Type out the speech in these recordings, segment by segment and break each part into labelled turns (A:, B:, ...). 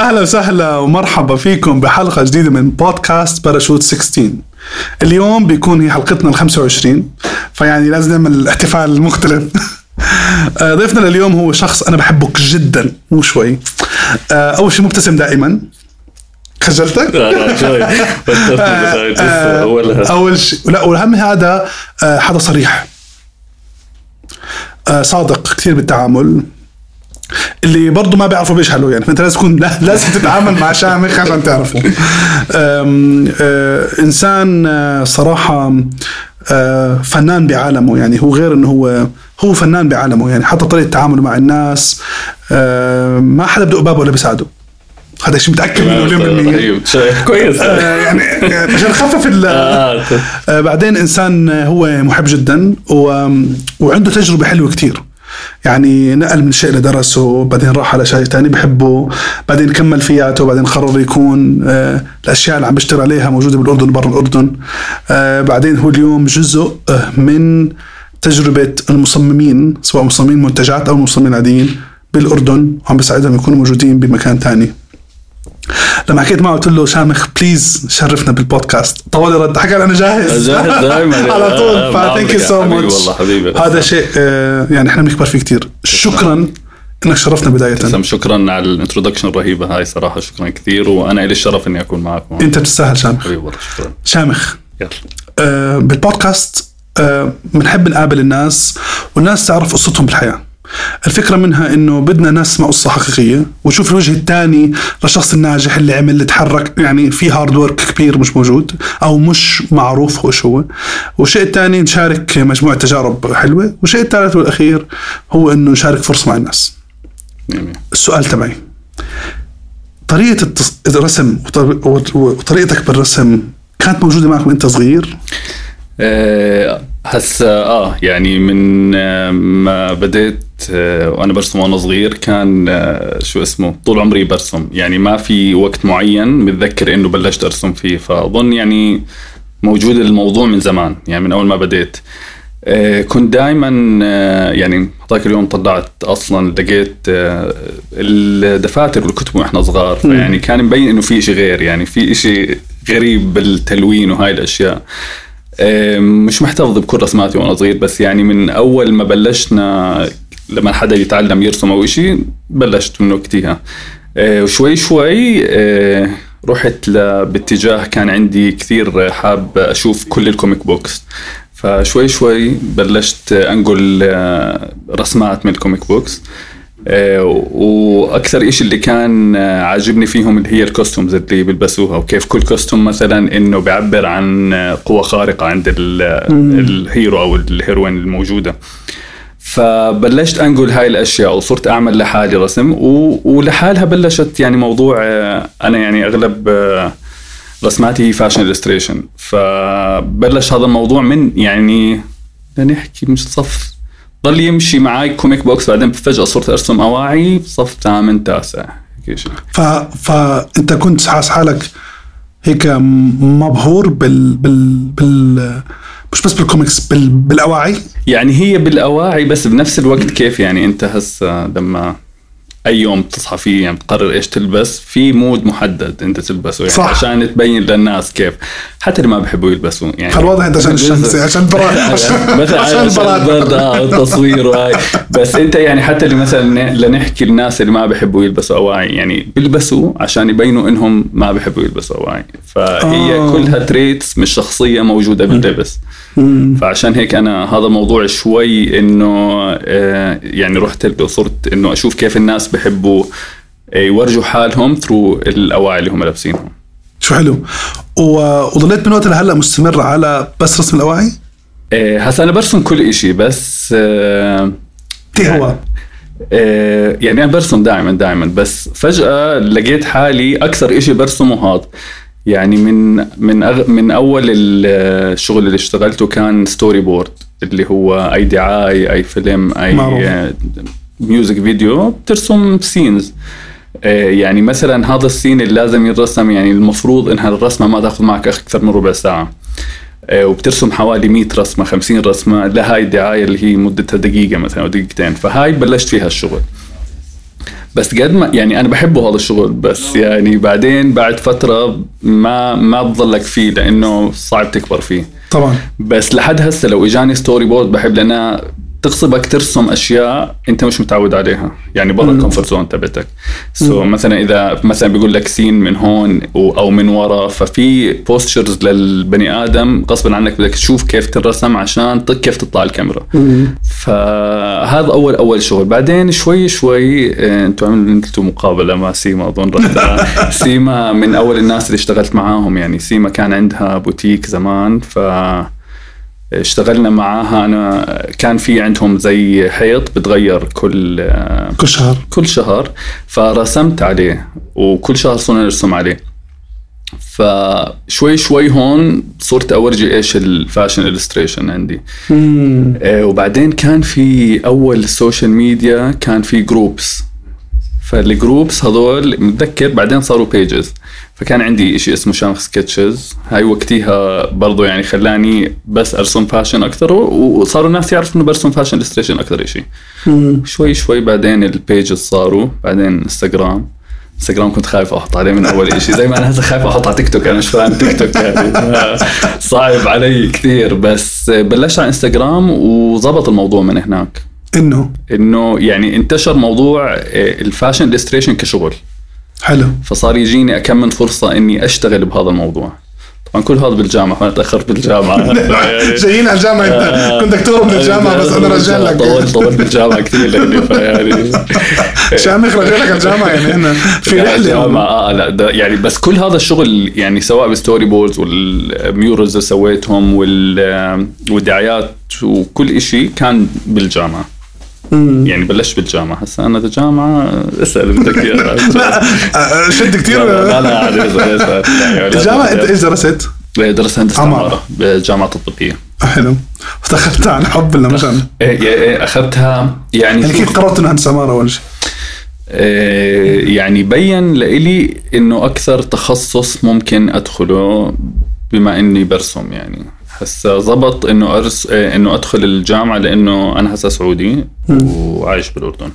A: أهلا وسهلا ومرحبا فيكم بحلقة جديدة من بودكاست باراشوت 16 اليوم بيكون هي حلقتنا ال 25 فيعني لازم نعمل احتفال مختلف آه، ضيفنا لليوم هو شخص أنا بحبه جدا مو شوي. آه، أول شيء مبتسم دائما. خجلتك؟
B: لا لا شوي.
A: آه،
B: أولها.
A: أول شيء لا والأهم هذا حدا صريح. صادق كثير بالتعامل. اللي برضه ما بيعرفوا بيشهلوا يعني. فانت لازم تكون لا- لازم تتعامل مع شامخ عشان تعرفه. أم، آه، إنسان آه، صراحة آه، فنان بعالمه يعني. هو غير إنه هو هو فنان بعالمه يعني. حتى طريقة تعامله مع الناس ما حدا بدق بابه ولا بيساعده. هذا شيء متأكد منه مليون بالمية.
B: رهيب شوي كويس
A: يعني يعني عشان نخفف ال
B: آه،
A: بعدين إنسان هو محب جدا. وعنده تجربة حلوة كتير. يعني نقل من شيء لدرسه بعدين راح على شيء تاني بحبه بعدين كمل فياته بعدين قرر يكون آه، الأشياء اللي عم بيشتغل عليها موجودة بالأردن وبرا الأردن. آه، بعدين هو اليوم جزء آه، من تجربة المصممين سواء مصممين منتجات أو مصممين عاديين بالأردن وعم بساعدهم يكونوا موجودين بمكان تاني. لما حكيت معه قلت له شامخ please شرفنا بالبودكاست. طوالي رد حكى أنا جاهز.
B: جاهز دايماً.
A: على طول. ف
B: thank
A: you
B: so
A: much
B: والله حبيبي.
A: هذا شيء آه، يعني إحنا بنكبر فيه كثير شكرا إنك شرفنا بداية.
B: تسلم شكرا على ال introduction الرهيبة هاي صراحة شكرا كثير وأنا لي الشرف إني أكون معكم
A: أنت بتستاهل شامخ.
B: حبيبي والله شكرا.
A: شامخ.
B: يلا.
A: آه، بالبودكاست آه، بنحب نقابل الناس والناس تعرف قصتهم بالحياة. الفكرة منها إنه بدنا ناس تسمع قصة حقيقية ونشوف الوجه الثاني للشخص الناجح اللي عمل اللي تحرك يعني في hard work كبير مش موجود أو مش معروف هو شو هو. والشيء الثاني نشارك مجموعة تجارب حلوة والشيء الثالث والأخير هو إنه نشارك فرصة مع الناس.
B: يعني
A: السؤال تبعي طريقة الرسم وطر- وطريقتك بالرسم كانت موجودة معك وأنت صغير؟
B: آه، هسا آه يعني من آه، ما بديت آه، وأنا برسم وأنا صغير كان آه، شو اسمه طول عمري برسم. يعني ما في وقت معين متذكر إنه بلشت أرسم فيه. فأظن يعني موجود الموضوع من زمان يعني من أول ما بديت كنت دائما يعني هذاك اليوم طلعت أصلا لقيت الدفاتر والكتب وإحنا صغار. فيعني كان مبين إنه في شيء غير يعني في شيء غريب بالتلوين وهاي الأشياء. مش محتفظ بكل رسماتي وأنا صغير بس يعني من أول ما بلشنا لما حدا يتعلم يرسم أو شيء بلشت من وقتها. آه، وشوي شوي آه، رحت باتجاه كان عندي كثير حاب أشوف كل ال comic books فشوي شوي بلشت أنقل رسمات من ال comic books وأكثر إشي اللي كان آه، عاجبني فيهم اللي هي ال costumes اللي بيلبسوها وكيف كل costume مثلا إنه بيعبر عن آه، قوة خارقة عند ال- ال hero أو ال heroine الموجودة فبلشت انقل هاي الأشياء وصرت أعمل لحالي رسم. ولحالها بلشت يعني موضوع آه، أنا يعني أغلب آه، رسماتي هي fashion illustration فبلش هذا الموضوع من يعني لنحكي مش صف ضل يمشي معي comic books بعدين فجأة صرت أرسم أواعي بصف ثامن تاسع. هيك شيء.
A: ف... فانت كنت حاس حالك هيك مبهور بال بال, بال... مش بس بالكوميكس بال... بالأواعي؟
B: يعني هي بالأواعي بس بنفس الوقت كيف يعني أنت هسه لما أي يوم تصحى فيه يعني تقرر إيش تلبس في mood محدد أنت تلبسه يعني
A: صح.
B: عشان تبين للناس كيف. حتى اللي ما بيحبوا يلبسوا يعني
A: فالواضح أنت عشان الشمس عشان البراد عشان,
B: البرد آه والتصوير وهاي بس أنت يعني حتى اللي مثلا لنحكي الناس اللي ما بيحبوا يلبسوا اواعي يعني بيلبسوا عشان يبينوا إنهم ما بيحبوا يلبسوا اواعي فهي
A: آه.
B: كلها traits مش شخصية موجودة باللبس. فعشان هيك أنا هذا الموضوع شوي إنه آه، يعني رحت له صرت إنه أشوف كيف الناس بحبوا آه، يورجوا حالهم ثرو الأواعي اللي هم لابسينهم
A: شو حلو و... وضليت من وقت لهلا مستمر على بس رسم الأواعي
B: آه، هسا أنا برسم كل إشي بس آه،
A: كيف هو؟
B: آه، يعني أنا برسم دائما دائما بس فجأة لقيت حالي أكثر إشي برسمه هذا يعني من من أغ... من أول الشغل اللي اشتغلته كان storyboard اللي هو أي دعاية أي فيلم أي
A: معروف.
B: music video بترسم scenes يعني مثلا هذا ال scene اللي لازم ينرسم يعني المفروض إنها الرسمة ما تأخذ معك أكثر من ربع ساعة. آه، وبترسم حوالي 100 رسمة 50 رسمة. لهاي الدعاية اللي هي مدتها دقيقة مثلا أو دقيقتين. فهاي بلشت فيها الشغل. بس قد ما يعني أنا بحبه هذا الشغل بس يعني بعدين بعد فترة ما ما بضلك فيه لأنه صعب تكبر فيه.
A: طبعا.
B: بس لحد هسه لو إجاني storyboard بحب لانها تغصبك ترسم أشياء أنت مش متعود عليها. يعني برا ال comfort zone تبعتك. so so مثلا إذا مثلا بيقول لك scene من هون أو من ورا ففي postures للبني آدم غصبا عنك بدك تشوف كيف ترسم عشان كيف تطلع الكاميرا. فهذا اول أول شغل. بعدين شوي شوي آه، أنتم عملتوا مقابلة مع سيما أظن سيما من أول الناس اللي اشتغلت معاهم. يعني سيما كان عندها بوتيك زمان ف اشتغلنا معاها. أنا كان في عندهم زي حيط بتغير كل
A: كل شهر.
B: كل شهر فرسمت عليه وكل شهر صرنا نرسم عليه. فشوي شوي هون صرت أورجي إيش ال fashion illustration عندي. آه وبعدين كان في أول ال social media كان في groups فال groups هذول متذكر؟ بعدين صاروا pages فكان عندي شيء اسمه شامخ sketches هاي وقتها برضو يعني خلاني بس أرسم fashion أكثر وصاروا الناس يعرفوا إنه برسم fashion illustration أكثر شيء شوي شوي بعدين ال pages صاروا بعدين انستغرام انستغرام كنت خايف أحط عليه من أول شيء زي ما أنا هسه خايف أحط على تيك توك أنا مش فاهم تيك توك يعني. صعب علي كثير بس بلشت على انستغرام وظبط الموضوع من هناك.
A: إنه؟
B: إنه يعني انتشر موضوع آه، ال fashion illustration كشغل.
A: حلو.
B: فصار يجيني أكم من فرصة إني أشتغل بهذا الموضوع. طبعا كل هذا بالجامعة أنا تاخرت بالجامعة.
A: جايين على الجامعة. أنت آه. كنت دكتور من الجامعة بس أنا رجع لك.
B: طولت طولت بالجامعة كثير لأني
A: يعني. شامخ رجع لك الجامعة يعني إحنا في رحلة.
B: آه لا يعني بس كل هذا الشغل يعني سواء بال storyboards وال murals اللي سويتهم والدعايات وكل شيء كان بالجامعة. يعني بلشت بالجامعة. هسه أنا بالجامعة اسأل بدك اياه
A: شد كثير.
B: لا لا عادي
A: الجامعة أنت إيش درست؟
B: درست هندسة عمارة. بالجامعة التطبيقيه
A: حلو. اخذتها عن حب ولا مش عن؟
B: إيه إيه أخذتها يعني
A: يعني كيف قررت انه هندسة عمارة أول شيء؟
B: يعني بين لإلي إنه أكثر تخصص ممكن أدخله بما إني برسم يعني. هسا زبط إنه ارس إيه، إنه أدخل الجامعة لأنه أنا هسا سعودي وعايش بالأردن.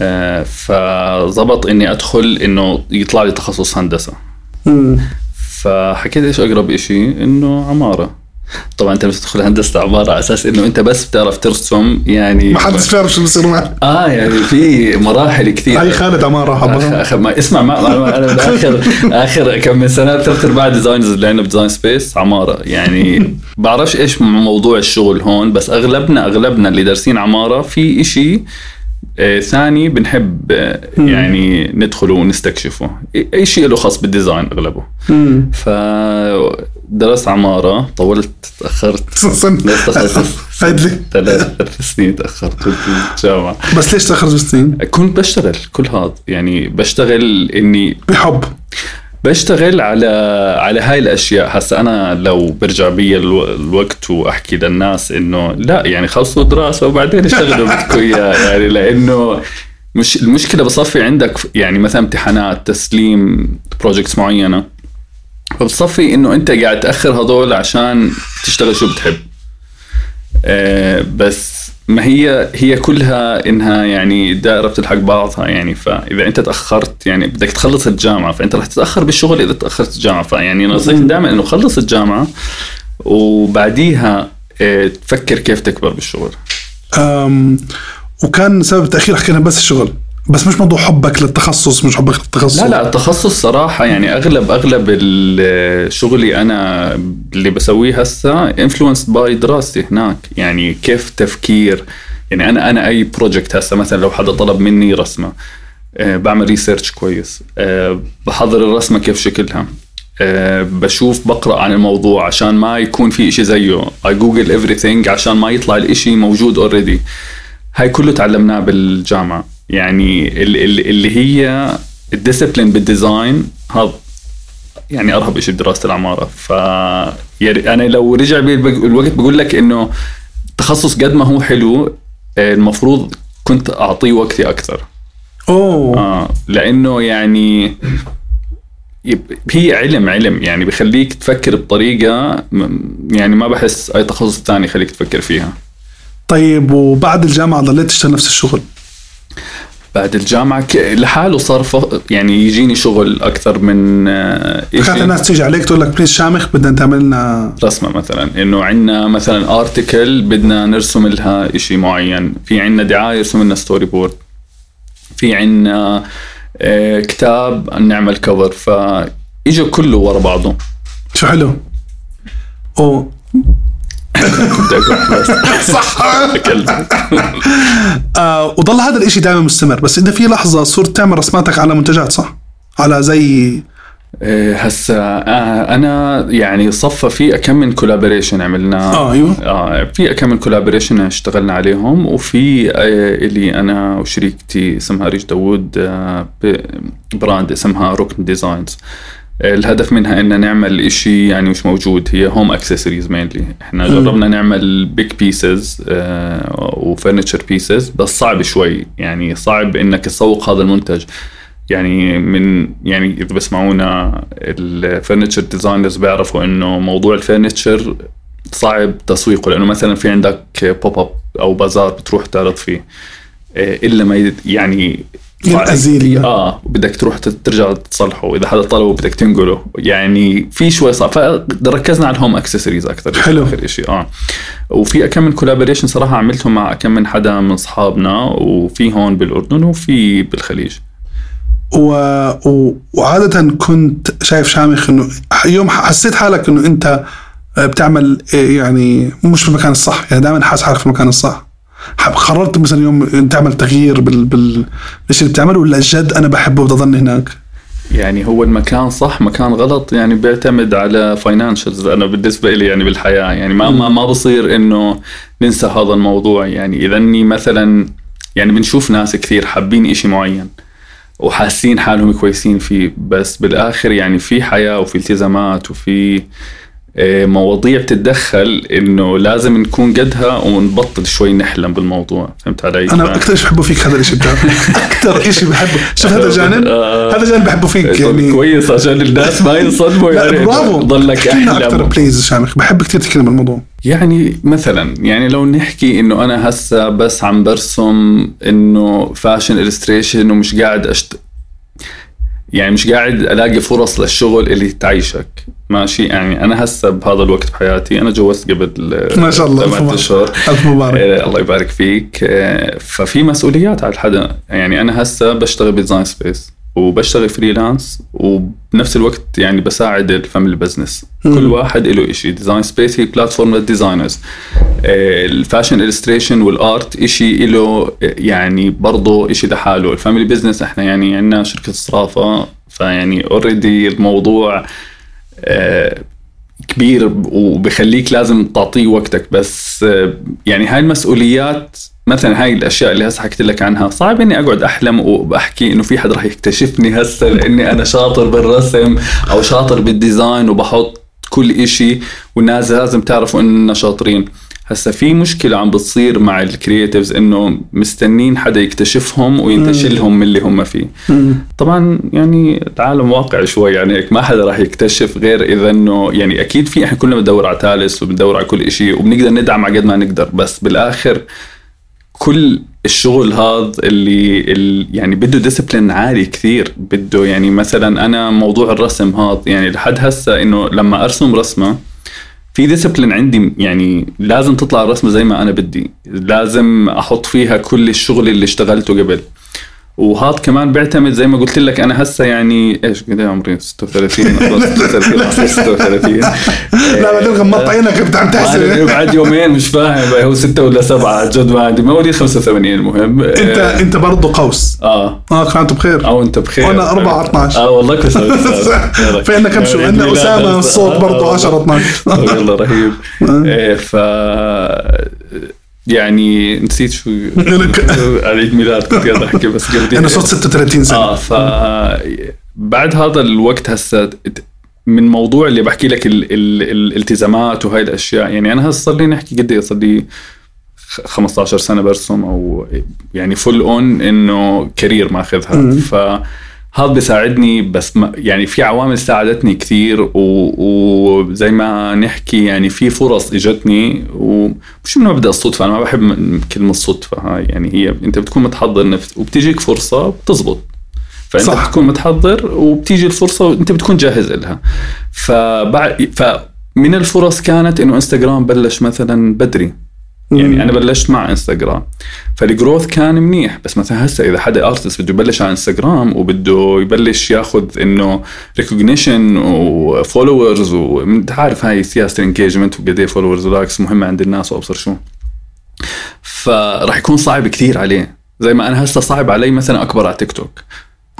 B: آه فزبط إني أدخل إنه يطلع لي تخصص هندسة. فحكيت إيش أقرب إشي؟ إنه عمارة. طبعا أنت بتدخل هندسة عمارة على أساس إنه أنت بس بتعرف ترسم يعني
A: ما حدش بيعرف شو بصير معك.
B: آه يعني في مراحل كثير.
A: هاي خالد عمارة
B: أخ... ما اسمع ما أنا بآخر آخر كم من سنة ثلاث ارباع designers اللي عندنا ب design space عمارة. يعني بعرفش إيش موضوع الشغل هون بس أغلبنا أغلبنا اللي دارسين عمارة في إشي آه ثاني بنحب آه يعني ندخله ونستكشفه. اي شيء له خاص بال design أغلبه. فدرست عمارة طولت لي ثلاث سنين تأخرت بالجامعة
A: بس ليش تأخرت سنين؟
B: كنت بشتغل كل هذا يعني بشتغل اللي
A: بحب.
B: بشتغل على على هاي الأشياء. هسا أنا لو برجع بي الوقت وأحكي للناس إنه لا يعني خلصوا دراسة وبعدين اشتغلوا بدكم اياه يعني لأنه مش المشكلة بصفي عندك يعني مثلا امتحانات تسليم projects معينة. فبصفي إنه أنت قاعد تأخر هذول عشان تشتغل شو بتحب. آه بس ما هي هي كلها إنها يعني دائره بتلحق بعضها يعني. فإذا أنت تأخرت يعني بدك تخلص الجامعة فأنت رح تتأخر بالشغل إذا تأخرت الجامعة. فيعني نصيحتي دائما إنه خلص الجامعة وبعديها آه، تفكر كيف تكبر بالشغل.
A: وكان سبب التاخير حكينا بس الشغل. بس مش موضوع حبك للتخصص مش حبك للتخصص.
B: لا لا التخصص صراحة يعني أغلب أغلب شغلي أنا اللي بسويه هسه influenced by دراستي هناك. يعني كيف تفكير يعني أنا أنا أي project هسه مثلا لو حدا طلب مني رسمة أه بعمل research كويس أه بحضر الرسمة كيف شكلها أه بشوف بقرأ عن الموضوع عشان ما يكون في إشي زيه. I Google everything عشان ما يطلع الإشي موجود already هاي كله تعلمناه بالجامعة. يعني اللي هي ال discipline بال design هذا يعني أرهب شيء بدراسة العمارة. ف يعني أنا لو رجع بي الوقت بقول لك إنه تخصص قد ما هو حلو المفروض كنت أعطيه وقتي أكثر.
A: أوه.
B: آه لأنه يعني هي علم علم. يعني بخليك تفكر بطريقة يعني ما بحس أي تخصص ثاني يخليك تفكر فيها.
A: طيب وبعد الجامعة ضليت تشتغل نفس الشغل؟
B: بعد الجامعة ك- لحاله صار ف... يعني يجيني شغل أكثر من آه،
A: كانت
B: إشي
A: الناس تيجي عليك تقول لك please شامخ بدنا تعمل لنا
B: رسمة مثلا إنه عندنا مثلا article بدنا نرسم لها إشي معين. في عندنا دعاية يرسم لنا storyboard في عندنا آه، كتاب نعمل cover فإجا كله ورا بعضه.
A: شو حلو. صح. آه وضل هذا الإشي دائما مستمر بس انت في لحظة صرت تعمل رسماتك على منتجات صح؟ على زي
B: إيه، هسا آه، أنا يعني صفى في كم من collaboration عملناه
A: آه أيوه
B: آه في كم من collaboration اشتغلنا عليهم وفي آه، اللي أنا وشريكتي اسمها ريش داوود آه، brand اسمها روكن designs الهدف منها إن نعمل إشي يعني مش موجود هي home accessories mainly
A: إحنا.
B: جربنا نعمل big pieces و furniture pieces بس صعب شوي. يعني صعب إنك تسوق هذا المنتج. يعني من يعني إذا بسمعونا ال furniture designers بيعرفوا إنه موضوع ال furniture صعب تسويقه. لأنه مثلا في عندك pop-up أو بازار بتروح تعرض فيه. إيه، إلا ما يعني
A: ينأذي
B: آه بدك تروح ترجع تصلحه. إذا حدا طلبه بدك تنقله. يعني في شوي صعب. فركزنا على ال home accessories أكثر
A: حلو.
B: آخر شيء آه. وفي كم من collaboration صراحة عملتهم مع كم من حدا من أصحابنا. وفي هون بالأردن وفي بالخليج.
A: و... و... وعادة كنت شايف شامخ إنه يوم حسيت حالك إنه أنت بتعمل يعني مش في المكان الصح. يعني دائما حاسس حالك في المكان الصح. قررت مثلا يوم تعمل تغيير بال بال بالشيء اللي بتعمله ولا جد أنا بحبه بدي اضل هناك؟
B: يعني هو المكان صح مكان غلط. يعني بيعتمد على financials أنا بالنسبة لي يعني بالحياة. يعني ما ما ما بصير إنه ننسى هذا الموضوع. يعني إذا إني مثلا يعني بنشوف ناس كثير حابين إشي معين وحاسين حالهم كويسين فيه بس بالآخر يعني في حياة وفي التزامات وفي مواضيع بتتدخل إنه لازم نكون قدها ونبطل شوي نحلم بالموضوع. فهمت علي؟ أنا
A: أكثر شيء بحبه فيك هذا الشيء أكثر شيء بحبه. شوف هذا الجانب
B: آه.
A: هذا جانب بحبه فيك يعني.
B: كويس عشان الناس ما ينصدموا يعني
A: برافو.
B: ضلك
A: لنا أكثر
B: احلم
A: بليز شامخ. بحب كثير لنا بالموضوع
B: يعني مثلا يعني لو نحكي إنه أنا هسه بس عم برسم إنه fashion illustration ومش قاعد أشت... يعني مش قاعد ألاقي فرص للشغل اللي تعيشك. ماشي؟ يعني أنا هسه بهذا الوقت بحياتي أنا جوزت قبل
A: ما شاء الله،
B: ثمان
A: مبارك.
B: أشهر.
A: ألف مبارك.
B: آه، الله يبارك فيك. آه، ففي مسؤوليات على الحدا يعني أنا هسه بشتغل ب Design Space وبشتغل freelance وبنفس الوقت يعني بساعد ال family business. كل واحد له شيء Design Space هي platform لل designers. ال fashion illustration وال art شيء له يعني برضه شيء لحاله. ال family business إحنا يعني عندنا شركة صرافة فيعني already الموضوع آه، كبير وبخليك لازم تعطيه وقتك بس آه، يعني هاي المسؤوليات مثلا هاي الأشياء اللي هسه حكيت لك عنها صعب إني أقعد أحلم وبحكي إنه في حد راح يكتشفني هسه لأني أنا شاطر بالرسم أو شاطر بال design وبحط كل إشي والناس لازم تعرفوا إننا شاطرين. هسا في مشكلة عم بتصير مع ال creatives إنه مستنين حدا يكتشفهم وينتشلهم من اللي هم فيه. طبعا يعني العالم واقع شوي يعني هيك ما حدا راح يكتشف غير إذا إنه يعني أكيد في إحنا كلنا بندور على talents وبندور على كل إشي وبنقدر ندعم على قد ما نقدر بس بالآخر كل الشغل هذا اللي ال- يعني بده discipline عالي كثير بده يعني مثلا أنا موضوع الرسم هذا يعني لحد هسه إنه لما أرسم رسمة في ديسبلين عندي يعني لازم تطلع الرسمة زي ما أنا بدي. لازم أحط فيها كل الشغل اللي اشتغلته قبل. وهذا كمان بيعتمد زي ما قلت لك أنا هسه يعني إيش قد إيه عمري؟ 36 خلص 36 أصلاً 36
A: لا بعدين غمضت عينك كنت عم تحسب.
B: بعد يومين مش فاهم. هو ستة ولا سبعة؟ جد ما عندي. مواليد 85 المهم.
A: انت أنت برضه قوس.
B: آه.
A: آه كنت بخير.
B: أو أنت بخير.
A: وأنا 4 12.
B: آه والله كويس.
A: في عندنا كم شو عندنا أسامة الصوت برضه 10 12
B: يلا رهيب. إيه، ف يعني نسيت شو عيد ميلاد كنت قاعد أحكي بس قبل
A: أنا صوت 36 سنة.
B: آه ف بعد هذا الوقت هسه من موضوع اللي بحكي لك ال... ال... الالتزامات وهاي الأشياء يعني أنا هسه صار لي نحكي قد إيه صار لي خ- 15 سنة برسم أو يعني full on إنه career ماخذها. ف هذا بيساعدني بس ما يعني في عوامل ساعدتني كثير وزي ما نحكي يعني في فرص إجتني ومش من مبدا الصدفه أنا ما بحب كلمة الصدفه هاي يعني هي أنت بتكون متحضر نفس وبتجيك فرصة بتزبط. فأنت
A: صح.
B: بتكون متحضر وبتيجي الفرصة وأنت بتكون جاهز لها فبعد فمن الفرص كانت إنه إنستغرام بلش مثلا بدري. يعني أنا بلشت مع انستغرام فال growth كان منيح بس مثلا هسه إذا حدا artist بده يبلش على انستغرام وبده يبلش ياخذ إنه recognition و followers وانت عارف هاي سياسة ال engagement وقد إيه followers و likes مهمه عند الناس وأبصر شو. فراح يكون صعب كثير عليه. زي ما أنا هسه صعب علي مثلا أكبر على تيك توك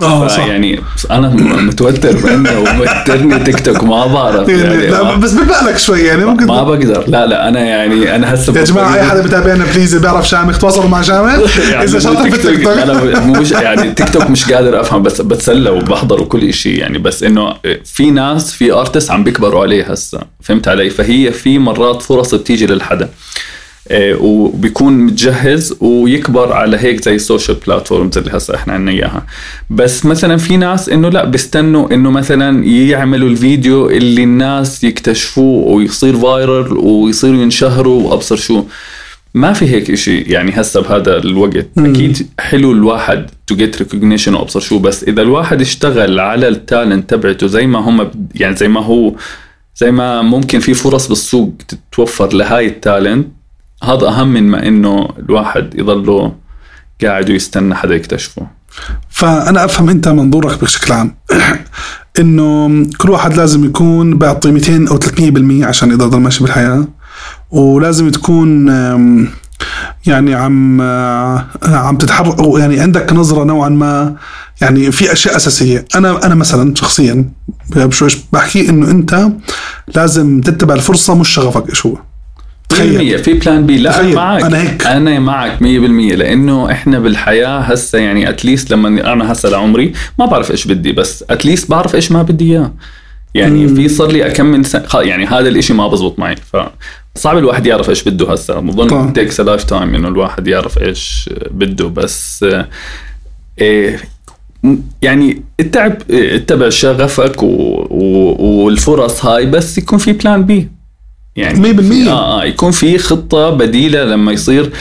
A: آه صح.
B: يعني أنا متوتر بانه وموترني تيك توك ما بعرف
A: يعني. لا
B: ما,
A: بس ببالك شوي يعني ممكن
B: ما بقدر. لا لا أنا يعني أنا هسه
A: يا جماعة أي حدا بتابعنا please بيعرف شامخ تواصلوا مع شامخ
B: يعني إذا
A: شاطر في التيك توك
B: أنا مو مش يعني تيك توك مش قادر أفهم بس بتسلى وبحضر وكل شيء يعني. بس إنه في ناس في artists عم بيكبروا عليه هسه فهمت علي؟ فهي في مرات فرص بتيجي للحدا. وبيكون متجهز ويكبر على هيك زي ال social platforms اللي هسه إحنا عندنا إياها. بس مثلا في ناس إنه لا بيستنوا إنه مثلا يعملوا الفيديو اللي الناس يكتشفوه ويصير viral ويصيروا ينشهروا وأبصر شو. ما في هيك إشي يعني هسه بهذا الوقت. أكيد حلو الواحد to get recognition وأبصر شو بس إذا الواحد اشتغل على ال talent تبعته زي ما هم يعني زي ما هو زي ما ممكن في فرص بالسوق تتوفر لهاي ال talent هذا أهم من ما إنه الواحد يضله قاعد ويستنى حدا يكتشفه.
A: فأنا أفهم أنت منظورك بشكل عام إنه كل واحد لازم يكون بيعطي 200 أو 300% عشان يضل ماشي بالحياة ولازم تكون يعني عم آه، عم تتحرك يعني عندك نظرة نوعا ما يعني في أشياء أساسية. أنا أنا مثلا شخصيا بحكي إنه أنت لازم تتبع الفرصة مش شغفك إيش هو. تخيل.
B: 100% في plan B لا أنا معك.
A: أنا هيك.
B: أنا معك 100% لأنه إحنا بالحياة هسه يعني at least لما أنا هسه لعمري ما بعرف إيش بدي بس at least بعرف إيش ما بدي إياه. يعني
A: مم.
B: في صار لي اكمل سنة يعني هذا الإشي ما بزبط معي. فصعب الواحد يعرف إيش بده هسه. بظن takes lifetime إنه الواحد يعرف إيش بده. بس إيه يعني اتعب إيه، اتبع شغفك و... و... والفرص هاي بس يكون في بلان بي يعني
A: 100%
B: آه آه يكون في خطة بديلة لما يصير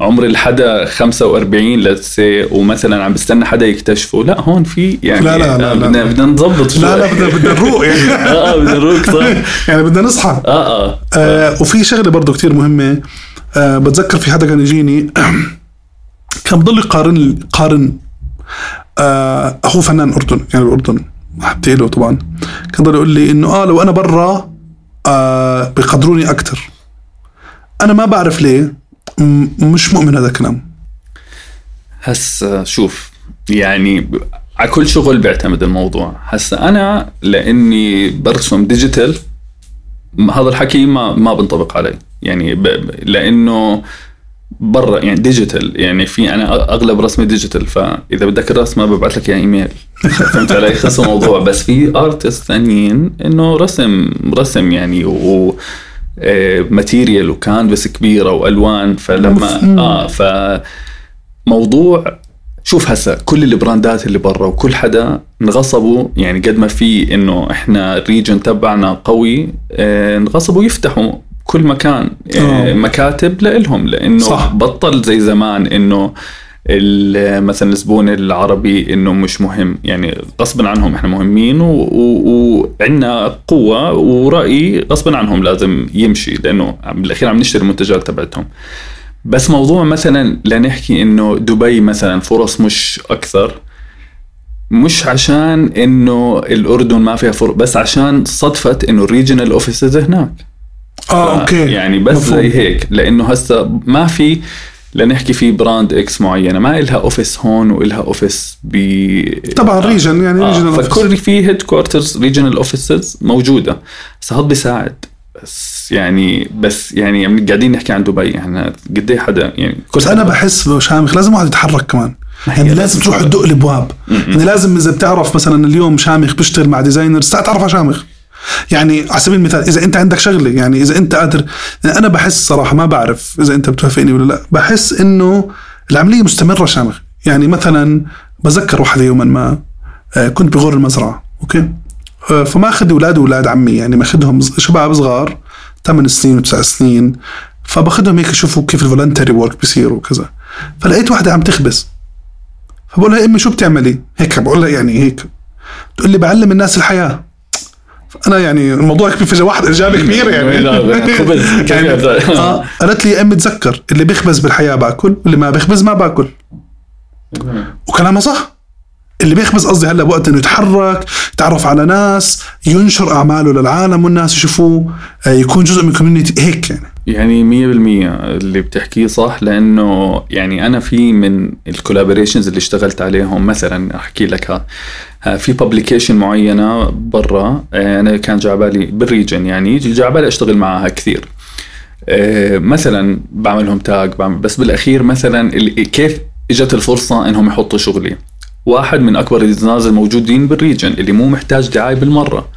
B: عمر الحدا 45 لتسي ومثلا عم بستنى حدا يكتشفه. لا هون في يعني
A: لا، لا، لا،
B: آه،
A: لا.
B: بدنا بدنا نظبط
A: لا لا بدنا بدنا نروق يعني.
B: آه آه بدنا نروق صح.
A: يعني بدنا نصحى.
B: آه آه
A: آه. وفي شغلة برضو كتير مهمة. آه بتذكر في حدا كان يجيني. كان بضل يقارن قارن آه أخوه فنان أردن يعني بالاردن حبتي له طبعا. كان ضل يقول لي إنه آه لو أنا برا آه أكثر أنا ما بعرف ليه. مش مؤمن هذا الكلام.
B: هسا شوف يعني على كل شغل بيعتمد الموضوع. هسا أنا لأني برسم ديجيتال هذا الحكي ما ما بنطبق علي يعني. ب- لأنه برا يعني digital يعني في أنا أغلب رسمي digital فإذا بدك الرسمه ببعث لك اياها إيميل. فهمت علي؟ خلص الموضوع. بس في artists ثانيين إنه رسم رسم يعني و material و canvas كبيرة والوان فلما. آه ف موضوع شوف هسا كل ال brandات اللي برا وكل حدا انغصبوا يعني قد ما في إنه إحنا ال region تبعنا قوي آه انغصبوا يفتحوا كل مكان آه
A: آه.
B: مكاتب لإلهم لإنه
A: صح.
B: بطل زي زمان إنه ال- مثلا الزبون العربي إنه مش مهم يعني غصبا عنهم إحنا مهمين وعندنا قوة ورأي غصبا عنهم لازم يمشي لإنه بالأخير عم نشتري المنتجات تبعتهم بس موضوع مثلا لنحكي إنه دبي مثلا فرص مش أكثر مش عشان إنه الأردن ما فيها فرص بس عشان صدفت إنه ال regional offices هناك
A: آه أوكي.
B: يعني بس
A: مفهوم.
B: زي هيك لأنه هسه ما في لنحكي في brand X معينة ما إلها office هون وإلها office ب
A: طبعا region يعني region
B: آه فكل في headquarters regional offices موجودة. بس هذا بيساعد. بس يعني بس يعني قاعدين نحكي عن دبي. إحنا قد إيه حدا يعني كل
A: بس أنا بحس شامخ لازم واحد يتحرك كمان. يعني
B: لازم
A: لازم تروح. تدق الأبواب. يعني لازم إذا بتعرف مثلا اليوم شامخ بيشتغل مع designers تعرف على شامخ. يعني على سبيل المثال إذا أنت عندك شغلة يعني إذا أنت قادر أنا بحس صراحة ما بعرف إذا أنت بتوافقني ولا لا بحس إنه العملية مستمرة شامخ. يعني مثلا بذكر واحدة يوما ما آه، كنت بغور المزرعة أوكي؟ آه، فماخذ أولاد وأولاد عمي يعني ماخذهم شباب صغار 8 سنين وتسع سنين فبأخذهم هيك يشوفوا كيف ال voluntary work بيصير وكذا. فلقيت واحدة عم تخبز فبقول لها أمي شو بتعملي؟ هيك بقول لها يعني هيك. تقول لي بعلم الناس الحياة. أنا يعني الموضوع فجاه واحد إجابة كبيرة يعني
B: خبز.
A: يعني؟ آه قالت لي يا امي تذكر اللي بيخبز بالحياة باكل واللي ما بيخبز ما باكل وكلامها صح اللي بيخبز قصدي هلا بوقت إنه يتحرك يتعرف على ناس ينشر أعماله للعالم والناس يشوفوه آه، يكون جزء من community هيك يعني
B: يعني مية بالمية اللي بتحكيه صح لأنه يعني أنا في من ال collaborations اللي اشتغلت عليهم مثلا أحكي لك ها. في publication معينة برا آه، أنا كان جعبالي بال region يعني ع بالي أشتغل معها كثير. آه، مثلا بعملهم tag بعمل بس بالأخير مثلا كيف إجت الفرصة إنهم يحطوا شغلي؟ واحد من أكبر ال designers الموجودين بال region اللي مو محتاج دعاية بالمرة.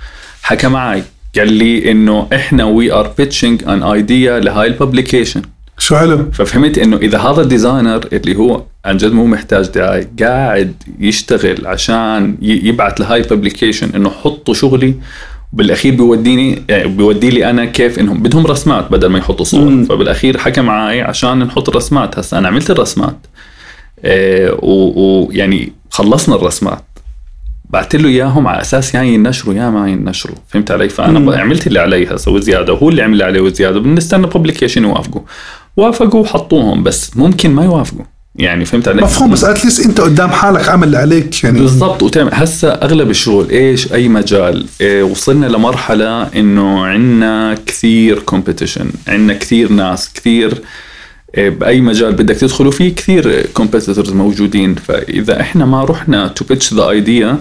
B: حكى معي قال لي إنه إحنا we are pitching an idea لهاي ال publication
A: شو حلو؟
B: ففهمت إنه إذا هذا ال designer اللي هو عن جد مو محتاج دعايه قاعد يشتغل عشان يبعث لهاي ال publication إنه حطوا شغلي بالاخير بيوديني يعني بيودي لي أنا كيف إنهم بدهم رسمات بدل ما يحطوا صور.
A: مم.
B: فبالأخير حكى معي عشان نحط الرسمات. هسه أنا عملت الرسمات. آه، و- ويعني خلصنا الرسمات. بعت له إياهم على أساس يا ينشروا يا ما ينشروا. فهمت علي؟ فأنا
A: مم.
B: عملت اللي علي هسه وزياده وهو اللي عمل اللي عليه وزيادة. بنستنى ببليكيشن يوافقوا وافقوا. وحطوهم بس ممكن ما يوافقوا. يعني فهمت علي؟
A: مفهوم بس اتليست أنت قدام حالك عمل اللي عليك يعني.
B: بالضبط. وتعمل هسه أغلب الشغل إيش؟ أي مجال. إيه وصلنا لمرحلة إنه عندنا كثير competition عندنا كثير ناس كثير بأي مجال بدك تدخلوا فيه كثير competitors موجودين فإذا إحنا ما رحنا to pitch the idea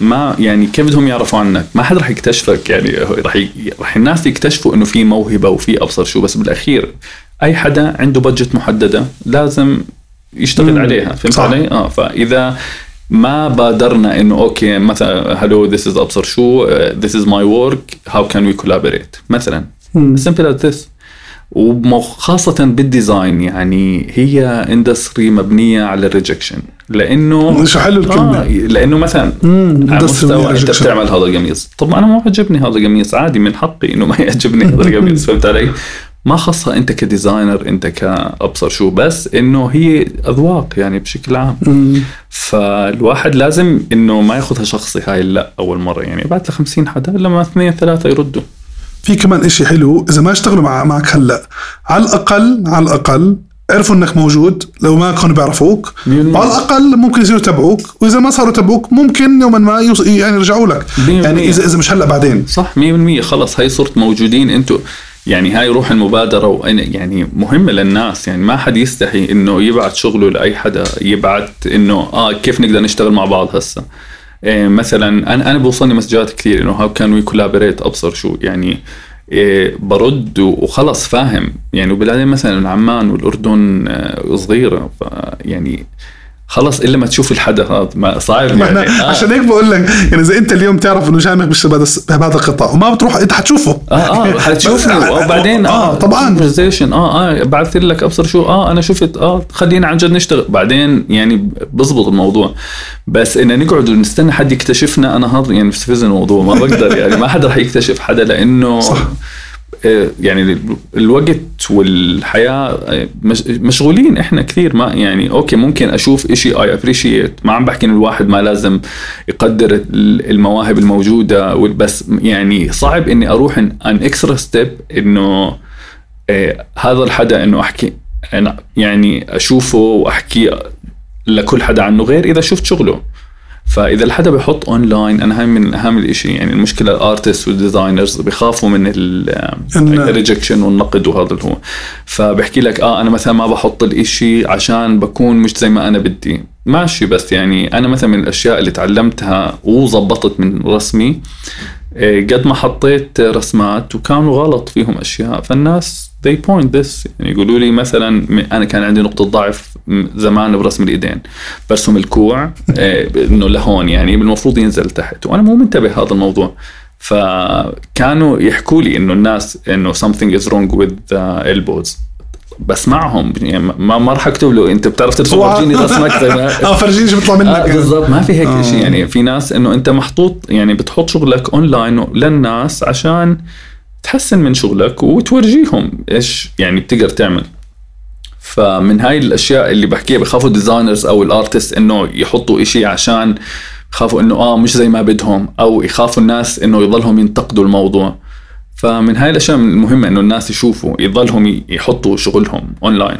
B: ما يعني كيف بدهم يعرفوا عنك؟ ما حد رح يكتشفك يعني رح ي... رح الناس يكتشفوا إنه في موهبة وفي أبصر شو بس بالأخير أي حدا عنده budget محددة لازم يشتغل
A: مم.
B: عليها فهمت
A: صح.
B: علي؟ آه فإذا ما بادرنا إنه أوكي مثلا hello this is أبصر شو this is my work how can we collaborate مثلا. simple as this وخاصة بال design يعني هي industry مبنية على ال rejection لأنه
A: شو حلو الكلمة.
B: آه لأنه مثلا. على مستوى أنت
A: rejection.
B: بتعمل هذا القميص طب أنا ما عجبني هذا القميص عادي من حقي إنه ما يعجبني هذا القميص فهمت علي؟ ما خاصة أنت كديزاينر أنت كأبصر شو بس إنه هي أذواق يعني بشكل عام
A: مم.
B: فالواحد لازم إنه ما ياخذها شخصي هاي لا أول مرة يعني بعد ل 50 حدا لما اثنين ثلاثة يردوا
A: في كمان إشي حلو إذا ما اشتغلوا مع معك هلأ على الاقل على الأقل عرفوا إنك موجود لو ما كانوا بيعرفوك. وعلى الأقل ممكن يصيروا يتابعوك وإذا ما صاروا يتابعوك ممكن يوما ما يوص... يعني يرجعوا لك. يعني اذا إذا مش هلأ بعدين.
B: صح 100% خلص هاي صرت موجودين أنتم يعني هاي روح المبادرة وأنا- يعني مهمة للناس. يعني ما حد يستحي إنه يبعت شغله لأي حدا يبعت إنه آه كيف نقدر نشتغل مع بعض هسه؟ مثلا أنا أنا بوصلني مسجات كثير إنه هاو كان وي كولابوريت أبصر شو يعني إيه برد وخلص فاهم. يعني وبعدين مثلا عمان والأردن آه، صغيرة يعني خلص إلا ما تشوف الحدا هذا ما صعب
A: ما
B: يعني. آه.
A: عشان هيك بقول لك يعني إذا أنت اليوم تعرف إنه جامع بيشتغل بهذا القطاع وما بتروح أنت حتشوفه.
B: آه آه حتشوفني
A: بس-
B: وبعدين
A: آه طبعا.
B: conversation. آه آه بعثت لك أبصر شو. آه أنا شفت. آه خلينا عن جد نشتغل. بعدين يعني بزبط الموضوع. بس إن نقعد ونستنى حد يكتشفنا أنا هذا يعني بستفز الموضوع ما بقدر يعني. ما حدا رح يكتشف حدا لأنه
A: صح.
B: آه، يعني الوقت والحياة آه، مش- مشغولين إحنا كثير ما يعني أوكي ممكن أشوف إشي I appreciate ما عم بحكي إنه الواحد ما لازم يقدر ال- المواهب الموجودة بس يعني صعب إني أروح an extra step إنه آه، هذا الحدا إنه أحكي يعني أشوفه وأحكي لكل حدا عنه غير إذا شفت شغله. فإذا الحدا بحط اونلاين أنا هاي من أهم الإشي يعني المشكلة ال artists وال designers بخافوا من
A: ال
B: rejection والنقد وهذا اللي هو. فبحكي لك آه أنا مثلا ما بحط الإشي عشان بكون مش زي ما أنا بدي. ماشي بس يعني أنا مثلا من الأشياء اللي تعلمتها وظبطت من رسمي إيه، قد ما حطيت رسمات وكانوا غلط فيهم أشياء فالناس they point this. يعني يقولوا لي مثلا أنا كان عندي نقطة ضعف زمان برسم الإيدين. برسم الكوع إيه، إنه لهون يعني المفروض ينزل تحت. وأنا مو منتبه هذا الموضوع. فكانوا يحكوا لي إنه الناس إنه something is wrong with the elbows. بس معهم يعني ما ما راح أكتب له أنت بتعرف ترسم فرجيني رسمك زي ما
A: آه فرجيني شو بيطلع
B: آه
A: منك
B: بالضبط ما في هيك
A: آه.
B: شيء يعني في ناس إنه أنت محطوط يعني بتحط شغلك اونلاين للناس عشان تحسن من شغلك وتورجيهم إيش يعني بتقدر تعمل. فمن هاي الأشياء اللي بحكيها بخافوا ال designers أو ال artists إنه يحطوا إشي عشان يخافوا إنه آه مش زي ما بدهم أو يخافوا الناس إنه يضلهم ينتقدوا الموضوع. فمن هاي الأشياء المهمة إنه الناس يشوفوا يضلهم يحطوا شغلهم اونلاين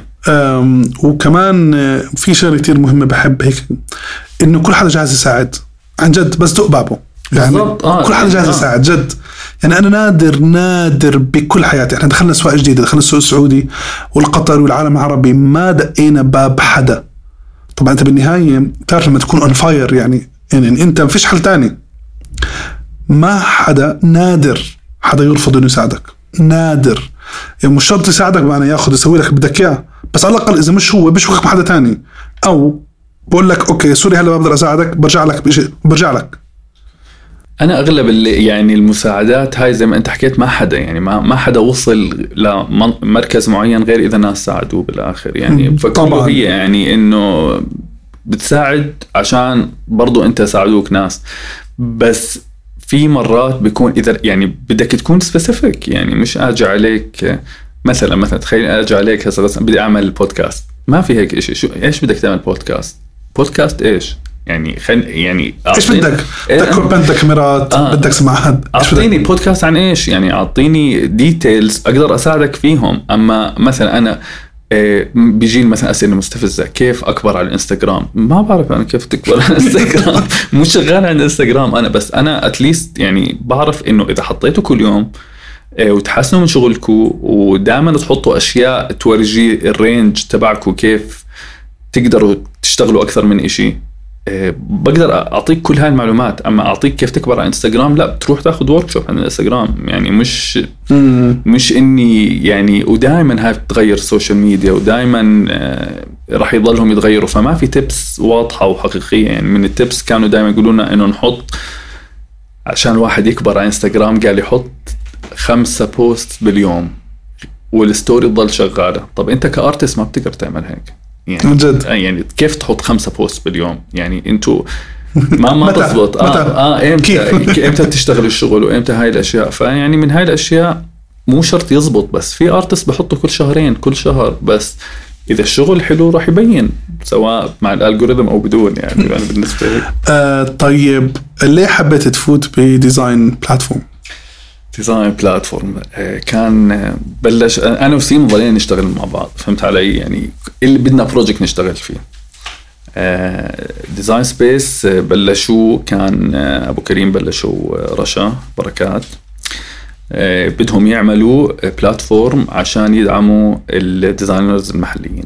A: وكمان في شغلة كتير مهمة بحب هيك إنه كل حدا جاهز يساعد عن جد بس دق بابه يعني
B: آه،
A: كل حدا جاهز
B: آه.
A: يساعد جد. يعني أنا نادر نادر بكل حياتي. إحنا دخلنا اسواق جديده دخلنا السوق السعودي والقطري والعالم العربي ما دقينا باب حدا. طبعا أنت بالنهاية بتعرف لما تكون on fire يعني يعني أنت ما فيش حل تاني. ما حدا نادر حدا يرفض إنه يساعدك. نادر. يعني مش شرط يساعدك بمعنى ياخذ يسوي لك بدك إياه. بس على الأقل إذا مش هو بيشوفك مع حدا تاني. أو بقول لك أوكي sorry هلا ما بقدر أساعدك برجع لك بشيء برجع لك.
B: أنا أغلب اللي يعني المساعدات هاي زي ما أنت حكيت ما حدا يعني ما ما حدا وصل لمركز معين غير إذا ناس ساعدوه بالآخر يعني. فكله. هي يعني إنه بتساعد عشان برضو أنت ساعدوك ناس. بس في مرات بيكون إذا يعني بدك تكون specific يعني مش أجي عليك مثلا مثلا تخيل أجي عليك هسه بدي أعمل بودكاست ما في هيك شيء شو إيش بدك تعمل podcast podcast إيش؟ يعني خل يعني إيش
A: بدك؟
B: إيه،
A: بدك بدك كاميرات
B: آه.
A: بدك سماعات؟
B: أعطيني بودكاست عن إيش؟ يعني أعطيني details أقدر أساعدك فيهم. أما مثلا أنا آه، بيجيني مثلا أسئلة مستفزة. كيف أكبر على الإنستغرام؟ ما بعرف أنا كيف تكبر على الإنستغرام. مش شغال على الإنستغرام أنا بس أنا at least يعني بعرف إنه إذا حطيته كل يوم آه، وتحسنوا من شغلكم ودائما تحطوا أشياء تورجي ال range تبعكم كيف تقدروا تشتغلوا أكثر من آه، بقدر أعطيك كل هاي المعلومات أما أعطيك كيف تكبر على إنستغرام لا بتروح تاخذ workshop على الانستغرام يعني مش
A: مم.
B: مش إني يعني ودائما هاي بتتغير ال social media ودائما راح يضلهم يتغيروا. فما في tips واضحة وحقيقية. يعني من ال tips كانوا دائما يقولوا لنا إنه نحط عشان الواحد يكبر على إنستغرام قال يحط خمسة post باليوم وال story تضل شغالة. طب أنت ك artist ما بتقدر تعمل هيك. يعني
A: عن جد.
B: يعني كيف تحط خمسة post باليوم؟ يعني أنتوا ما ما؟ تزبط آه؟ آه
A: إمتى؟
B: إمتى تشتغل الشغل؟ وإمتى هاي الأشياء؟ فيعني من هاي الأشياء مو شرط يزبط بس. في artist بحطوا كل شهرين كل شهر بس. إذا الشغل حلو راح يبين سواء مع ال algorithm أو بدون يعني. أنا بالنسبة لي.
A: آه طيب ليه حبيت تفوت ب design
B: platform؟ design platform آه، كان آه، بلش أنا وسيما ضلينا نشتغل مع بعض فهمت علي؟ يعني اللي بدنا project نشتغل فيه. Design Space بلشوا كان آه، أبو كريم بلشوا آه، رشا بركات. آه، بدهم يعملوا platform عشان يدعموا ال designers المحليين.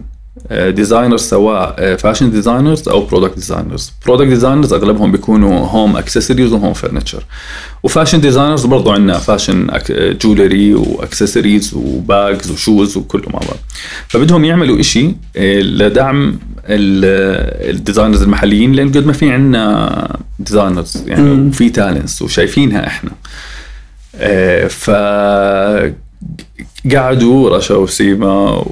B: designers سواء fashion designers أو product designers product designers أغلبهم بيكونوا home accessories و home furniture و fashion designers برضو عندنا fashion jewelry و accessories و bags و shoes وكله مع بعض. فبدهم يعملوا إشي آه، لدعم ال- ال designers المحليين لأن قد ما في عندنا designers يعني. وفي talents وشايفينها إحنا. آه، ف قعدوا رشا وسيما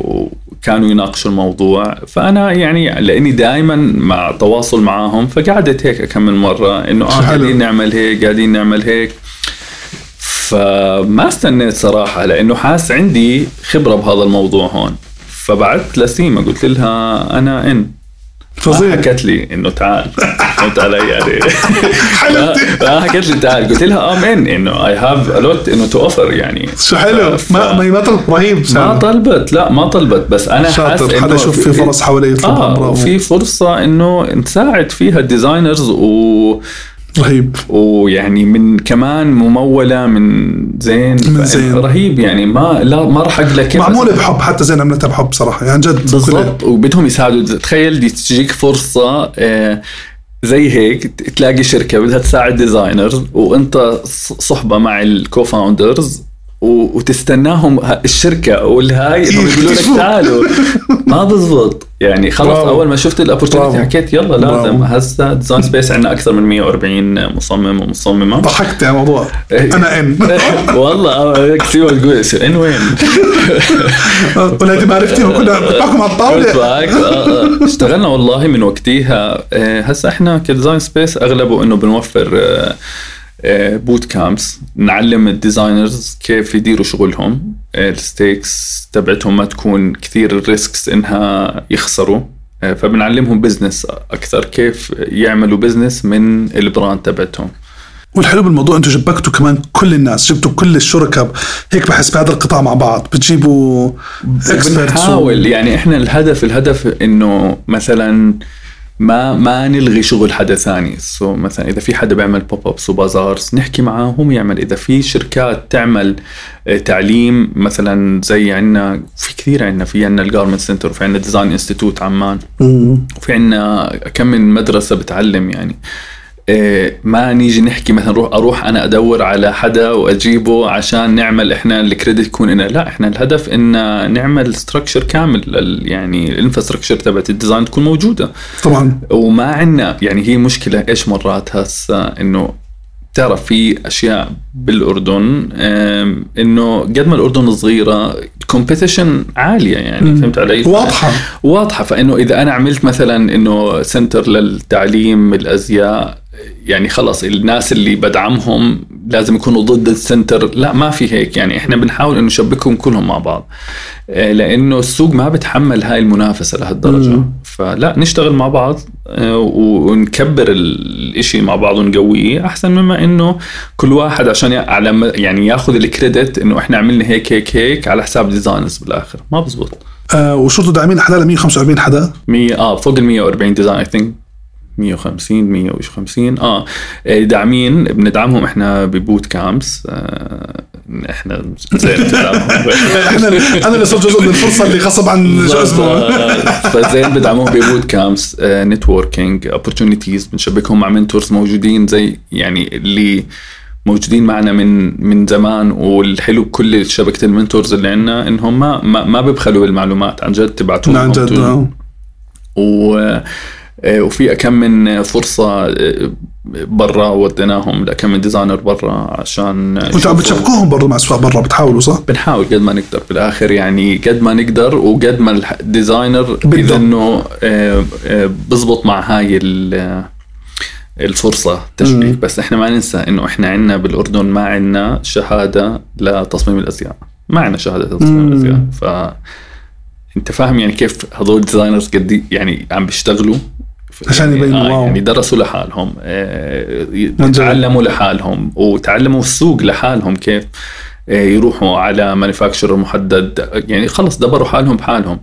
B: وكانوا يناقشوا الموضوع. فأنا يعني لأني دائما مع تواصل معاهم فقعدت هيك كم من مرة
A: إنه آه.
B: قاعدين نعمل هيك قاعدين نعمل هيك. فما استنيت صراحة لأنه حاس عندي خبرة بهذا الموضوع هون. فبعت لسيما قلت لها أنا in.
A: فظيع.
B: حكت لي إنه تعال. فهمت علي يعني. حكت لي تعال قلت لها I'm in إنه I have a lot إنه to offer يعني.
A: شو حلو.
B: ف-
A: ما ما ما طلب رهيب
B: ما. طلبت لا ما طلبت. بس أنا حاسس
A: شاطر حدا يشوف في فرص حواليه يطلبها.
B: آه
A: برافو.
B: وفي فرصة إنه نساعد فيها ال designers و...
A: رهيب.
B: ويعني من كمان ممولة من زين.
A: من زين.
B: رهيب يعني. ما لا ما راح أقول لك
A: معمولة بحب حتى زين عملتها بحب صراحة. يعني جد
B: بالضبط. وبدهم يساعدوا. تخيل دي تجيك فرصة آه، زي هيك تلاقي شركة بدها تساعد designers وانت صحبة مع ال co-founders و- وتستناهم الشركة والهاي إنهم يقولوا لك. تعالوا ما بزبط يعني خلص
A: برافو.
B: أول ما شفت ال
A: opportunity.
B: حكيت يلا لازم. هسه Design Space عندنا أكثر من 140 مصمم ومصممة
A: ضحكت يا موضوع
B: إيه.
A: أنا in
B: والله كثير تقول إن وين
A: ولادي ما عرفتيهم كنا معكم على
B: الطاولة آه، آه. اشتغلنا والله من وقتها آه، هسا إحنا ك Design Space أغلبه إنه بنوفر boot camps نعلم ال designers كيف يديروا شغلهم. آه، ال stakes تبعتهم ما تكون كثير ال risks إنها يخسروا. آه، فبنعلمهم business أكثر كيف يعملوا business من ال brand تبعتهم.
A: والحلو بالموضوع أنتم شبكتوا كمان كل الناس جبتوا كل الشركاء. هيك بحس بهذا القطاع مع بعض بتجيبوا و-
B: بنحاول يعني إحنا الهدف الهدف إنه مثلا ما ما نلغي شغل حدا ثاني. so مثلا إذا في حدا بيعمل pop-ups و bazaars نحكي معاه هم يعمل. إذا في شركات تعمل آه، تعليم مثلا زي عندنا في كثير عندنا. في عندنا ال Garment Center وفي عندنا Design Institute عمان. وفي عندنا كم من مدرسة بتعلم يعني. ما نيجي نحكي مثلا روح أروح أنا أدور على حدا وأجيبه عشان نعمل إحنا ال credit يكون لنا لا إحنا الهدف إن نعمل structure كامل يعني ال infrastructure تبعت ال design تكون موجودة.
A: طبعا.
B: وما عندنا يعني هي مشكلة إيش مرات هسه؟ إنه تعرف في أشياء بالأردن إنه قد ما الأردن صغيرة ال competition عالية يعني
A: مم.
B: فهمت علي؟
A: واضحة.
B: واضحة. فإنه إذا أنا عملت مثلا إنه center للتعليم الأزياء يعني خلص الناس اللي بدعمهم لازم يكونوا ضد ال center. لا ما في هيك. يعني إحنا بنحاول إنه نشبكهم كلهم مع بعض. آه، لأنه السوق ما بتحمل هاي المنافسة لهالدرجة.
A: مم.
B: فلا نشتغل مع بعض آه، ونكبر الإشي مع بعض ونقويه أحسن مما إنه كل واحد عشان على يعني ياخذ ال credit إنه إحنا عملنا هيك هيك هيك على حساب designers بالآخر. ما بزبط.
A: آه وشرطوا داعمين حدا ل 145 حدا؟
B: 100 آه فوق ال 140 designer I think 150 150 آه إيه، داعمين بندعمهم إحنا ب boot camps. آه إحنا زين.
A: إحنا أنا اللي صرت جزء من الفرصة اللي غصب عن شو اسمه
B: آه، فزين بدعموهم ب boot camps. networking opportunities بنشبكهم مع mentors موجودين زي يعني اللي موجودين معنا من من زمان. والحلو بكل شبكة ال mentors اللي عندنا إنهم ما ما, ما بيبخلوا بالمعلومات. عن جد تبعتوا
A: عن جد آه.
B: و آه، وفي كم من فرصة آه، برا وديناهم لكم من designer برا عشان
A: وإنتوا عم بتشبكوهم برضه مع أسواق برا بتحاولوا صح؟
B: بنحاول قد ما نقدر بالآخر يعني قد ما نقدر وقد ما ال
A: designer.
B: اذا انه بزبط مع هاي ال- الفرصة تشبيك. بس إحنا ما ننسى إنه إحنا عندنا بالأردن ما عندنا شهادة لتصميم الأزياء ما عندنا شهادة لتصميم. الأزياء ف أنت فاهم يعني كيف هذول ال designers قد يعني عم بيشتغلوا
A: عشان
B: يعني
A: يبينوا wow.
B: يعني درسوا لحالهم آه،. تعلموا لحالهم وتعلموا السوق لحالهم كيف آه، يروحوا على manufacture محدد يعني خلص دبروا حالهم بحالهم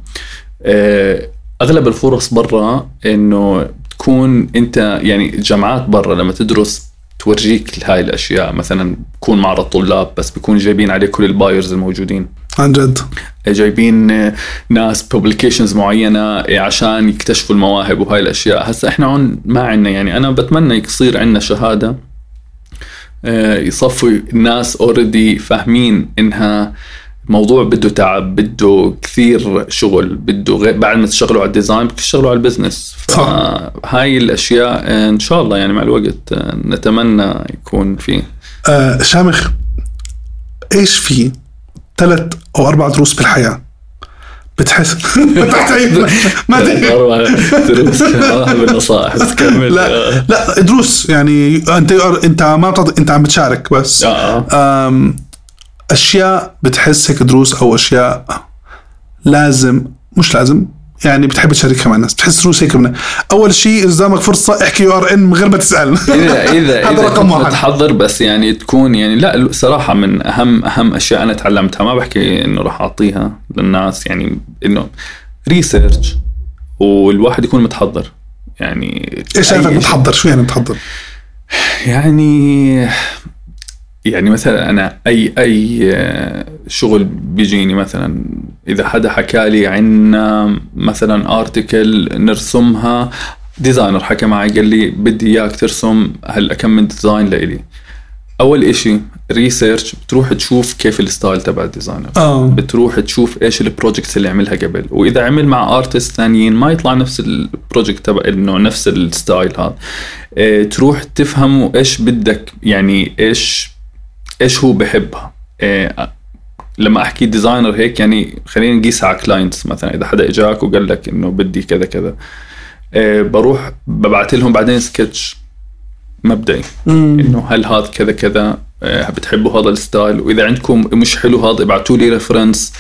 B: آه، أغلب الفرص برا إنه تكون أنت يعني الجامعات برا لما تدرس تورجيك هاي الأشياء. مثلا بكون معرض طلاب بس بيكون جايبين عليه كل ال buyers الموجودين.
A: عن جد؟
B: جايبين ناس publications معينة آه، عشان يكتشفوا المواهب وهاي الأشياء. هسا إحنا هون ما عندنا يعني أنا بتمنى يصير عندنا شهادة آه، يصفوا الناس already فاهمين إنها موضوع بده تعب بده كثير شغل بده غير بعد ما تشتغلوا على ال design بدك تشتغلوا على ال
A: business.
B: فهاي الأشياء إن شاء الله يعني مع الوقت نتمنى يكون في.
A: آه شامخ إيش في ثلاث أو أربع دروس بالحياة؟ بتحس ما
B: دروس. آه، بالنصائح. بس كمل.
A: لا لا دروس يعني أنت أنت ما أنت عم بتشارك بس.
B: آه.
A: أشياء بتحس هيك دروس أو أشياء لازم مش لازم يعني بتحب تشاركها مع الناس بتحس دروس هيك من أول شيء قدامك فرصة احكي you are in من غير ما تسأل.
B: اذا اذا
A: هذا رقم واحد.
B: متحضر بس يعني تكون يعني لا صراحة من اهم أهم أشياء أنا تعلمتها ما بحكي إنه راح أعطيها للناس يعني إنه ريسيرش والواحد يكون متحضر. يعني
A: إيش شايفك
B: شيء.
A: متحضر؟ شو يعني متحضر؟
B: يعني يعني مثلا أنا أي أي آه، شغل بيجيني مثلا إذا حدا حكى لي عنا مثلا ارتكل نرسمها designer حكى معي قال لي بدي إياك ترسم هلا كم من design لإلي. أول إشي research بتروح تشوف كيف ال style تبع ال
A: designer آه.
B: بتروح تشوف إيش ال projects اللي عملها قبل. وإذا عمل مع artist ثانيين ما يطلع نفس ال project تبع إنه نفس ال style هذا. إيه تروح تفهم إيش بدك يعني إيش إيش هو بحبها؟ إيه لما احكي designer هيك يعني خلينا نقيسها على clients مثلا إذا حدا إجاك وقال لك إنه بدي كذا كذا إيه بروح ببعث لهم بعدين سكتش مبدئي. إنه هل هذا كذا كذا آه، بتحبوا هذا ال style؟ وإذا عندكم مش حلو هذا ابعتوا لي reference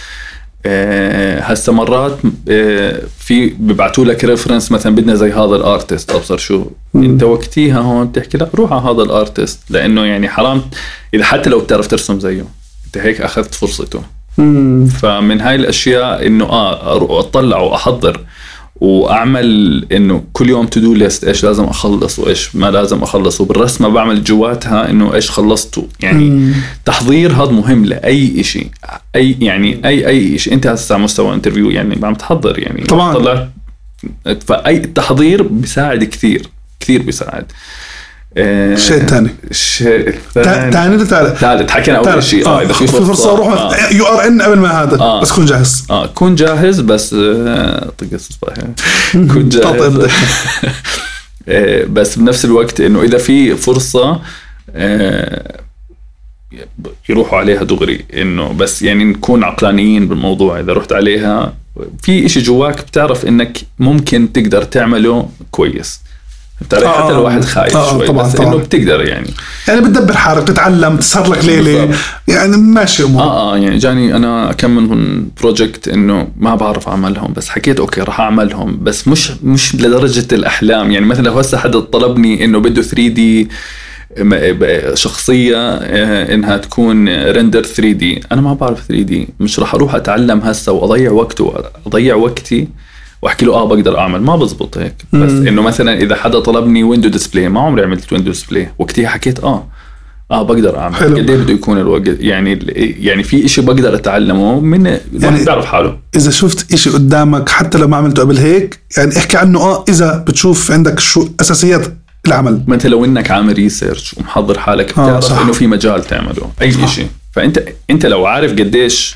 B: هسه مرات آه، في ببعتوا لك reference مثلا بدنا زي هذا ال artist أبصر
A: شو.
B: أنت وقتيها هون بتحكي لا روح على هذا ال artist لأنه يعني حرام. إذا حتى لو بتعرف ترسم زيه أنت هيك أخذت فرصته. فمن هاي الأشياء إنه آه أطلع وأحضر. وأعمل إنه كل يوم to do list إيش لازم أخلص وإيش ما لازم أخلص. وبالرسمه بعمل جواتها إنه إيش خلصتوا يعني
A: مم.
B: تحضير هذا مهم لأي شيء أي يعني اي أي شيء أنت هسه على مستوى interview يعني عم تحضر يعني.
A: طبعاً.
B: طلعت فأي التحضير بيساعد كثير. كثير بيساعد.
A: الشيء الثاني
B: الشيء الثاني
A: ثاني. ثالث
B: ثالث حكينا أول شيء. آه إذا في
A: فرصة روح
B: آه.
A: you are إن قبل ما هذا
B: آه.
A: بس كون جاهز.
B: آه كون جاهز بس آه، طق كون جاهز. آه، بس بنفس الوقت إنه إذا في فرصة آه، يروحوا عليها دغري. إنه بس يعني نكون عقلانيين بالموضوع. إذا رحت عليها في إشي جواك بتعرف إنك ممكن تقدر تعمله كويس. علي؟
A: آه،
B: حتى لو واحد خايف
A: آه،
B: شوي
A: طبعاً،
B: بس
A: طبعاً.
B: انه بتقدر يعني
A: يعني بتدبر حالك بتتعلم تسهر لك
B: ليلة.
A: يعني ماشي أمور
B: آه آه يعني جاني أنا كم من project إنه ما بعرف أعملهم بس حكيت okay راح أعملهم بس مش مش لدرجة الأحلام يعني مثلا لو هسه حدا طلبني إنه بده 3D شخصية آه، إنها تكون render 3D أنا ما بعرف 3D مش راح أروح أتعلم هسه وأضيع وقت واضيع وقتي وأحكي له آه بقدر أعمل. ما بزبط هيك. بس. إنه مثلا إذا حدا طلبني window display ما عمري عملت window display وقتها حكيت آه آه بقدر
A: أعمل.
B: قد إيه بده يكون الوقت؟ يعني يعني في إشي بقدر أتعلمه من
A: يعني-
B: بيعرف حاله.
A: إذا شفت إشي قدامك حتى لو ما عملته قبل هيك يعني احكي عنه آه إذا بتشوف عندك شو أساسيات العمل.
B: ما انت لو إنك عامل ريسيرش ومحضر حالك
A: آه،
B: بتعرف
A: صح.
B: إنه في مجال تعمله.
A: أي.
B: شيء فأنت أنت لو عارف قديش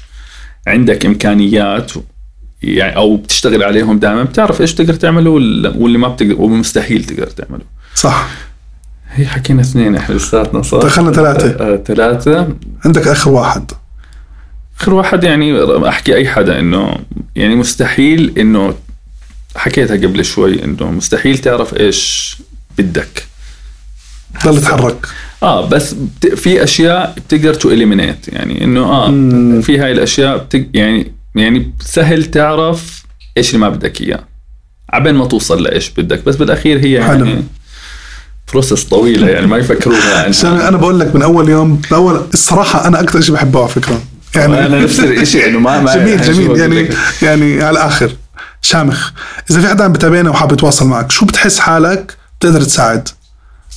B: عندك إمكانيات يعني أو بتشتغل عليهم دائما بتعرف إيش تقدر تعمله وال- واللي ما بتقدر ومستحيل تقدر تعمله
A: صح
B: هي حكينا اثنين إحنا لساتنا صح
A: دخلنا ثلاثة.
B: آه، ثلاثة
A: عندك آخر واحد
B: آخر واحد يعني أحكي أي حدا إنه يعني مستحيل إنه حكيتها قبل شوي إنه مستحيل تعرف إيش بدك
A: ضل يتحرك
B: آه بس. في أشياء بتقدر تو يعني إنه
A: آه.
B: في هاي الأشياء بتق... يعني يعني سهل تعرف إيش اللي ما بدك إياه. عبين ما توصل لإيش بدك بس بالأخير هي
A: حلو.
B: يعني بروسس طويلة يعني ما يفكروها
A: عشان أنا بقول لك من أول يوم بأول الصراحة أنا أكثر شيء بحبه على فكرة. يعني
B: أنا نفس الشيء إنه ما ما
A: جميل جميل. يعني
B: لك؟
A: يعني على الآخر شامخ. إذا في حدا عم بتابعنا وحابب يتواصل معك شو بتحس حالك بتقدر تساعد؟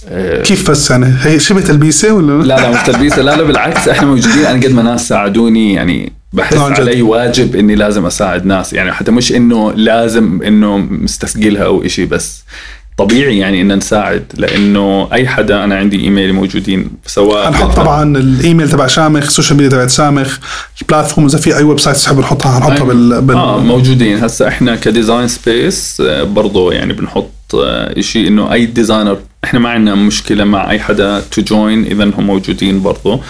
B: آه،
A: كيف بس يعني؟ هي شبه تلبيسة ولا
B: لا؟ لا مش تلبيسة. لا لا بالعكس إحنا موجودين أنا قد ما ناس ساعدوني. يعني بحس. علي واجب إني لازم أساعد ناس. يعني حتى مش إنه لازم إنه مستثقلها أو إشي بس طبيعي يعني إن نساعد لإنه أي حدا أنا عندي ايميل موجودين سواء
A: هنحط طبعا الإيميل تبع شامخ ال social media تبعت شامخ ال platform إذا في أي website تحب نحطها هنحطها بال, بال...
B: آه موجودين. هسا إحنا ك Design Space برضه يعني بنحط آه، إشي إنه أي designer إحنا ما عندنا مشكلة مع أي حدا to join اذا هم موجودين برضه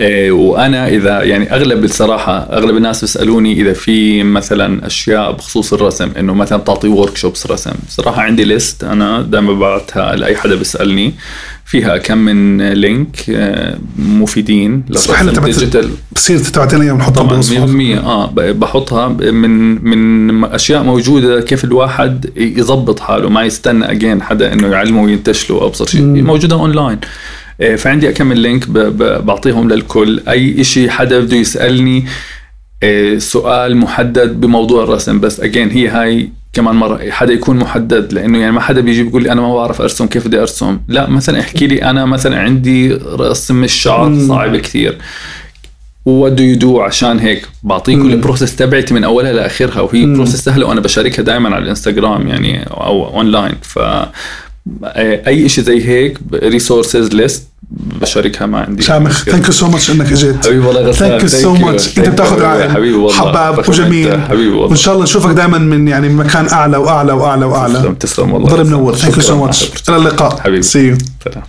B: إيه وأنا إذا يعني أغلب الصراحة أغلب الناس بيسألوني إذا في مثلا أشياء بخصوص الرسم إنه مثلا تعطي workshops رسم. صراحة عندي list أنا دائما ببعتها لأي حدا بيسألني. فيها كم من لينك آه، مفيدين.
A: اسمح لي
B: للرسم
A: تبعت-
B: ديجيتال
A: بتصير تبعتنا اياها بنحطها
B: طبعا 100%
A: بالوصف
B: آه بحطها من من أشياء موجودة كيف الواحد يظبط حاله ما يستنى اجين حدا إنه يعلمه وينتشله ابسط شيء.
A: مم.
B: موجودة اونلاين آه، فعندي كم من لينك بعطيهم للكل. أي شيء حدا بده يسألني آه، سؤال محدد بموضوع الرسم. بس اجين هي هاي كمان مرة حدا يكون محدد لأنه يعني ما حدا بيجي بيقول لي أنا ما بعرف أرسم كيف بدي أرسم لا مثلا احكي لي أنا مثلا عندي رسم الشعر. صعب كثير what do you do عشان هيك بعطيكم.
A: ال
B: process تبعتي من أولها لاخرها وهي. process سهلة وأنا بشاركها دائما على الإنستغرام يعني أو اونلاين ف اي شيء زي هيك resources list اشاركها ما عندي.
A: شامخ ثانك يو سو ماتش إنك اجيت
B: حبيبي والله غسان thank you
A: so. much
B: أنت
A: بتاخذ. رعاية
B: حبيبي والله.
A: حباب وجميل.
B: حبيبي والله.
A: وان شاء الله نشوفك دائما من يعني مكان أعلى وأعلى وأعلى
B: تسلم
A: وأعلى.
B: تسلم والله.
A: ضل منور thank you
B: شكراً.
A: so much إلى اللقاء.
B: حبيبي.
A: see you
B: سلام.